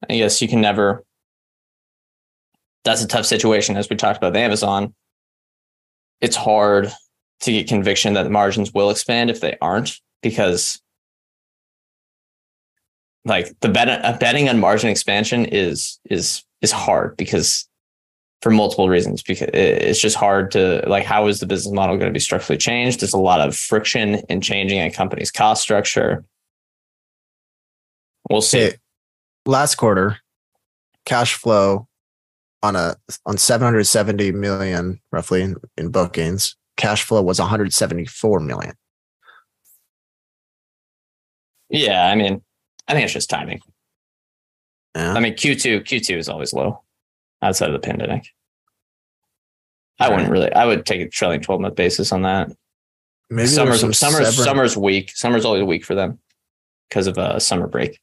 I guess you can never. That's a tough situation, as we talked about with Amazon. It's hard to get conviction that the margins will expand if they aren't, because like the bet, uh, betting on margin expansion is is is hard because for multiple reasons because it's just hard to like how is the business model going to be structurally changed? There's a lot of friction in changing a company's cost structure. We'll see. Hey, last quarter cash flow on a on 770 million roughly in, in bookings cash flow was 174 million yeah i mean i think it's just timing yeah. i mean q2 q2 is always low outside of the pandemic. I wouldn't really. I would take a trailing twelve month basis on that. Maybe summer's summer's summer's weak. Summer's always weak for them because of a summer break.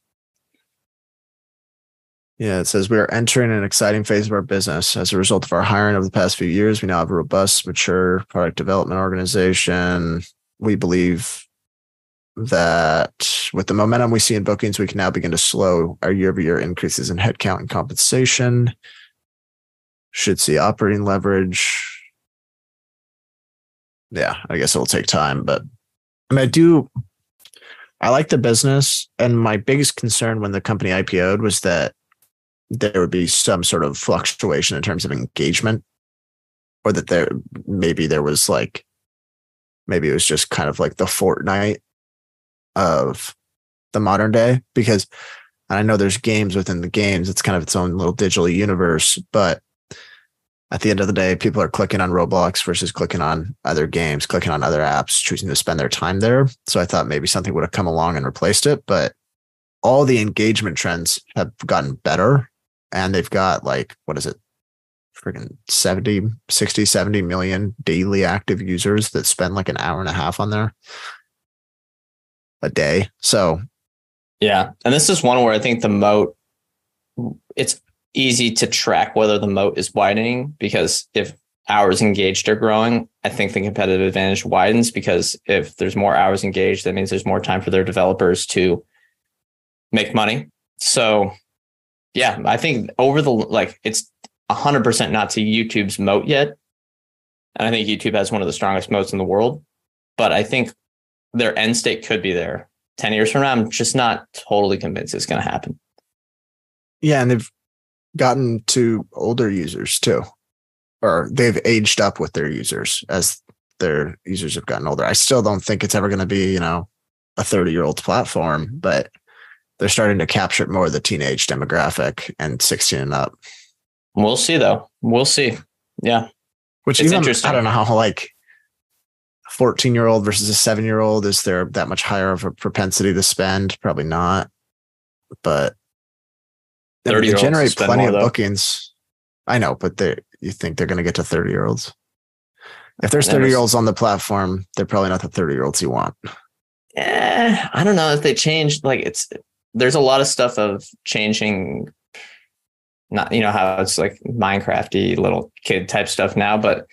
Yeah, it says we are entering an exciting phase of our business. As a result of our hiring over the past few years, we now have a robust, mature product development organization. We believe that with the momentum we see in bookings, we can now begin to slow our year over year increases in headcount and compensation should see operating leverage. Yeah, I guess it'll take time, but I mean, I do. I like the business, and my biggest concern when the company IPO'd was that there would be some sort of fluctuation in terms of engagement, or that there maybe there was like maybe it was just kind of like the Fortnite of the modern day because I know there's games within the games. It's kind of its own little digital universe, but at the end of the day, people are clicking on Roblox versus clicking on other games, clicking on other apps, choosing to spend their time there. So I thought maybe something would have come along and replaced it, but all the engagement trends have gotten better and they've got like, what is it? Freaking 70, 60, 70 million daily active users that spend like an hour and a half on there a day. So, yeah. And this is one where I think the moat, it's easy to track whether the moat is widening because if hours engaged are growing, I think the competitive advantage widens because if there's more hours engaged, that means there's more time for their developers to make money. So, yeah, I think over the like it's 100% not to YouTube's moat yet. And I think YouTube has one of the strongest moats in the world, but I think their end state could be there 10 years from now. I'm just not totally convinced it's going to happen. Yeah, and they've gotten to older users too, or they've aged up with their users as their users have gotten older. I still don't think it's ever going to be, you know, a 30 year old platform, but they're starting to capture more of the teenage demographic and 16 and up. We'll see though. We'll see. Yeah. Which even, interesting. I don't know how like 14 year old versus a seven year old, is there that much higher of a propensity to spend? Probably not. But 30 they generate plenty of bookings. I know, but they you think they're going to get to 30 year olds? If there's 30 year olds on the platform, they're probably not the 30 year olds you want. Eh, I don't know if they changed. Like it's there's a lot of stuff of changing. Not you know how it's like Minecrafty little kid type stuff now, but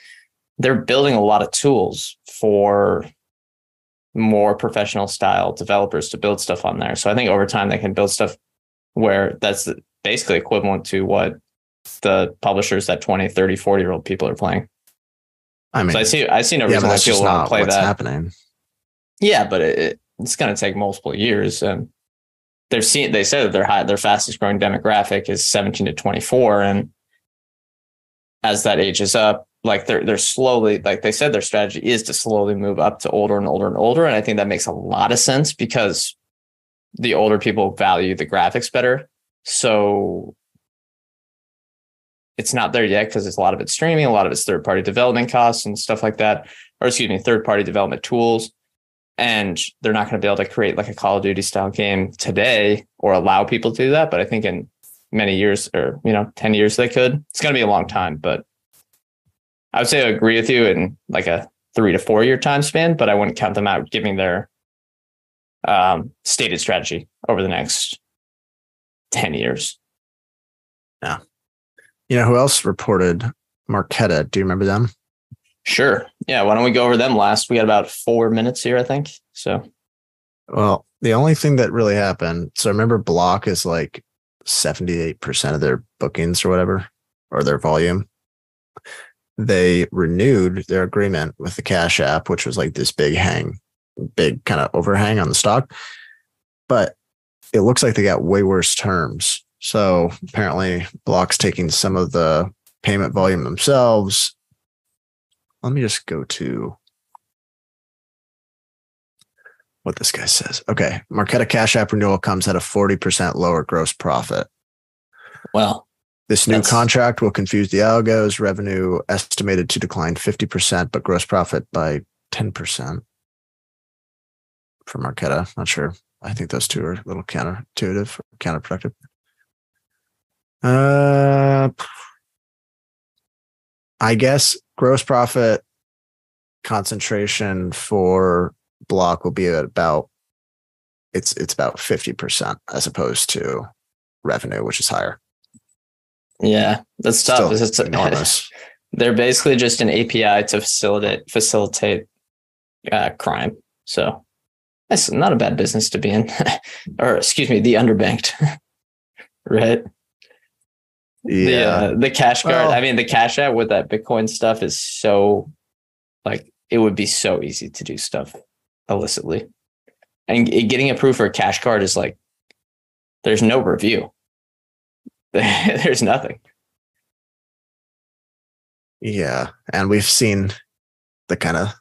they're building a lot of tools for more professional style developers to build stuff on there. So I think over time they can build stuff where that's basically equivalent to what the publishers that 20, 30, 40 year old people are playing. I mean, So I see I see no reason why people want not to play that. happening. Yeah, but it- it's going to take multiple years. And they've seen, they said that their high, their fastest growing demographic is 17 to 24. And as that ages up, like they're, they're slowly, like they said, their strategy is to slowly move up to older and older and older. And I think that makes a lot of sense because the older people value the graphics better. So it's not there yet because it's a lot of it's streaming, a lot of it's third party development costs and stuff like that, or excuse me, third party development tools and they're not going to be able to create like a Call of Duty style game today or allow people to do that. But I think in many years or, you know, 10 years they could. It's going to be a long time, but I would say I agree with you in like a three to four year time span, but I wouldn't count them out giving their um, stated strategy over the next 10 years. Yeah. You know who else reported Marqeta? Do you remember them? Sure. Yeah. Why don't we go over them last? We got about four minutes here, I think. So, Well, the only thing that really happened. So remember, Block is like 78% of their bookings or whatever, or their volume. They renewed their agreement with the Cash App, which was like this big hang, big kind of overhang on the stock. But it looks like they got way worse terms. So apparently, Block's taking some of the payment volume themselves. Let me just go to what this guy says. Okay. Marqeta Cash App renewal comes at a 40% lower gross profit. well, This new contract will confuse the algos. Revenue estimated to decline 50%, but gross profit by 10% for Marqeta. Not sure. I think those two are a little counterintuitive, counterproductive. Uh, I guess gross profit concentration for block will be at about it's it's about 50% as opposed to revenue, which is higher. yeah, that's tough. It's- enormous. they're basically just an API to facilitate facilitate uh, crime. So that's not a bad business to be in, or excuse me, the underbanked, right? The uh, the cash card. Well- I mean, the cash app with that Bitcoin stuff is so like it would be so easy to do stuff illicitly, and getting approved for a cash card is like there's no review. there's nothing. Yeah, and we've seen the kind of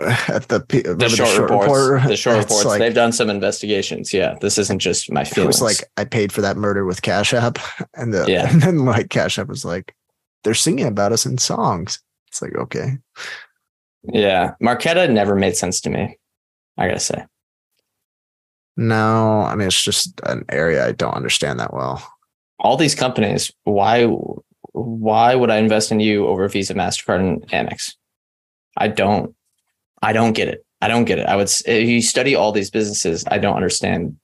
at the the remember short, reports, report? the short reports, like- they've done some investigations. Yeah, this isn't just my It feelings. was like I paid for that murder with Cash App, and the Yeah. and then like Cash App was like, they're singing about us in songs. It's like okay, yeah, Marqeta never made sense to me. I gotta say, no, I mean it's just an area I don't understand that well. all these companies, why, why would I invest in you over Visa, Mastercard, and Amex? I don't, I don't get it. I don't get it. I would, if you study all these businesses, I don't understand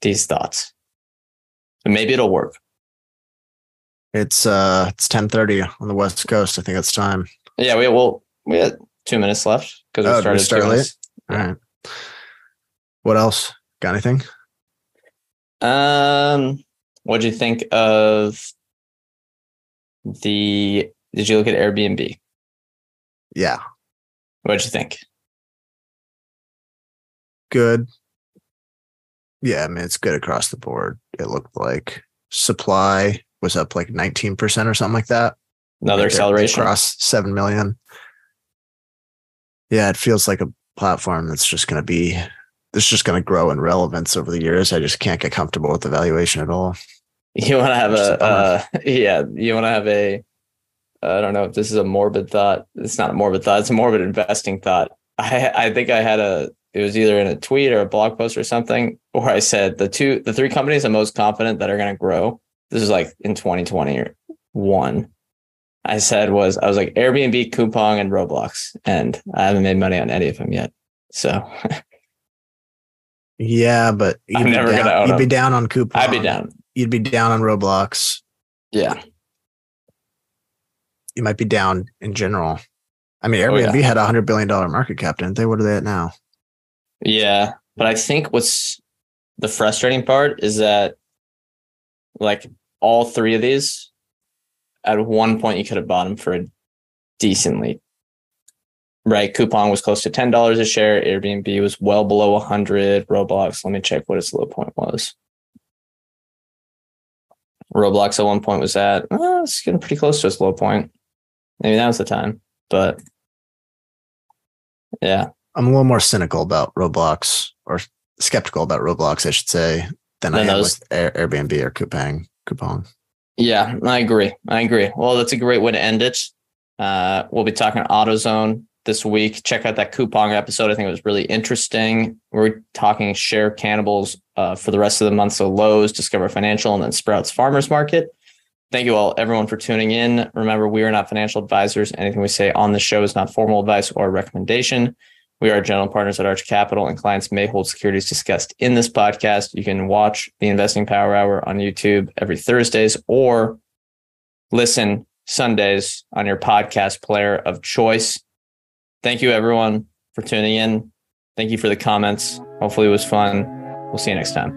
these thoughts. But maybe it'll work. It's uh it's ten thirty on the West Coast. I think it's time. Yeah, we will. We had two minutes left because we Oh, did we started start late? All right. What else? Got anything? Um, what do you think of the? Did you look at Airbnb? Yeah, What did you think? Good. Yeah, I mean it's good across the board. It looked like supply was up like nineteen percent or something like that. Another right acceleration. across 7 million. Yeah, it feels like a platform that's just going to be it's just going to grow in relevance over the years. I just can't get comfortable with the valuation at all. You want to have a, uh, yeah, you want to have a, I don't know if this is a morbid thought. It's not a morbid thought. It's a morbid investing thought. I, I think I had a, it was either in a tweet or a blog post or something where I said the two, the three companies I'm most confident that are going to grow. This is like in 2020 or one I said was I was like Airbnb, Coupang, and Roblox, and I haven't made money on any of them yet. So yeah, but you'd I'm be never down, gonna own You'd be down on Coupang. I'd be down. You'd be down on Roblox. Yeah, You might be down in general. I mean, Oh, Airbnb yeah. had a hundred billion dollar market cap, didn't they? What are they at now? Yeah. But I think what's the frustrating part is that like all three of these, at one point you could have bought them for a decently. Right, Coupang was close to ten dollars a share. Airbnb was well below a hundred. Roblox, let me check what its low point was. Roblox at one point was at, it's getting pretty close to its low point. Maybe that was the time, but yeah, I'm a little more cynical about Roblox or skeptical about Roblox, I should say, than I Than am with Airbnb or Coupang. Coupon. yeah, I agree. I agree. Well, that's a great way to end it. Uh, we'll be talking AutoZone this week. Check out that Coupang episode. I think it was really interesting. We're talking share cannibals uh, for the rest of the month. So Lowe's, Discover Financial, and then Sprouts Farmers Market. Thank you all, everyone, for tuning in. Remember, we are not financial advisors. Anything we say on the show is not formal advice or recommendation. We are general partners at Arch Capital, and clients may hold securities discussed in this podcast. You can watch the Investing Power Hour on YouTube every Thursdays or listen Sundays on your podcast player of choice. Thank you, everyone, for tuning in. Thank you for the comments. Hopefully, it was fun. We'll see you next time.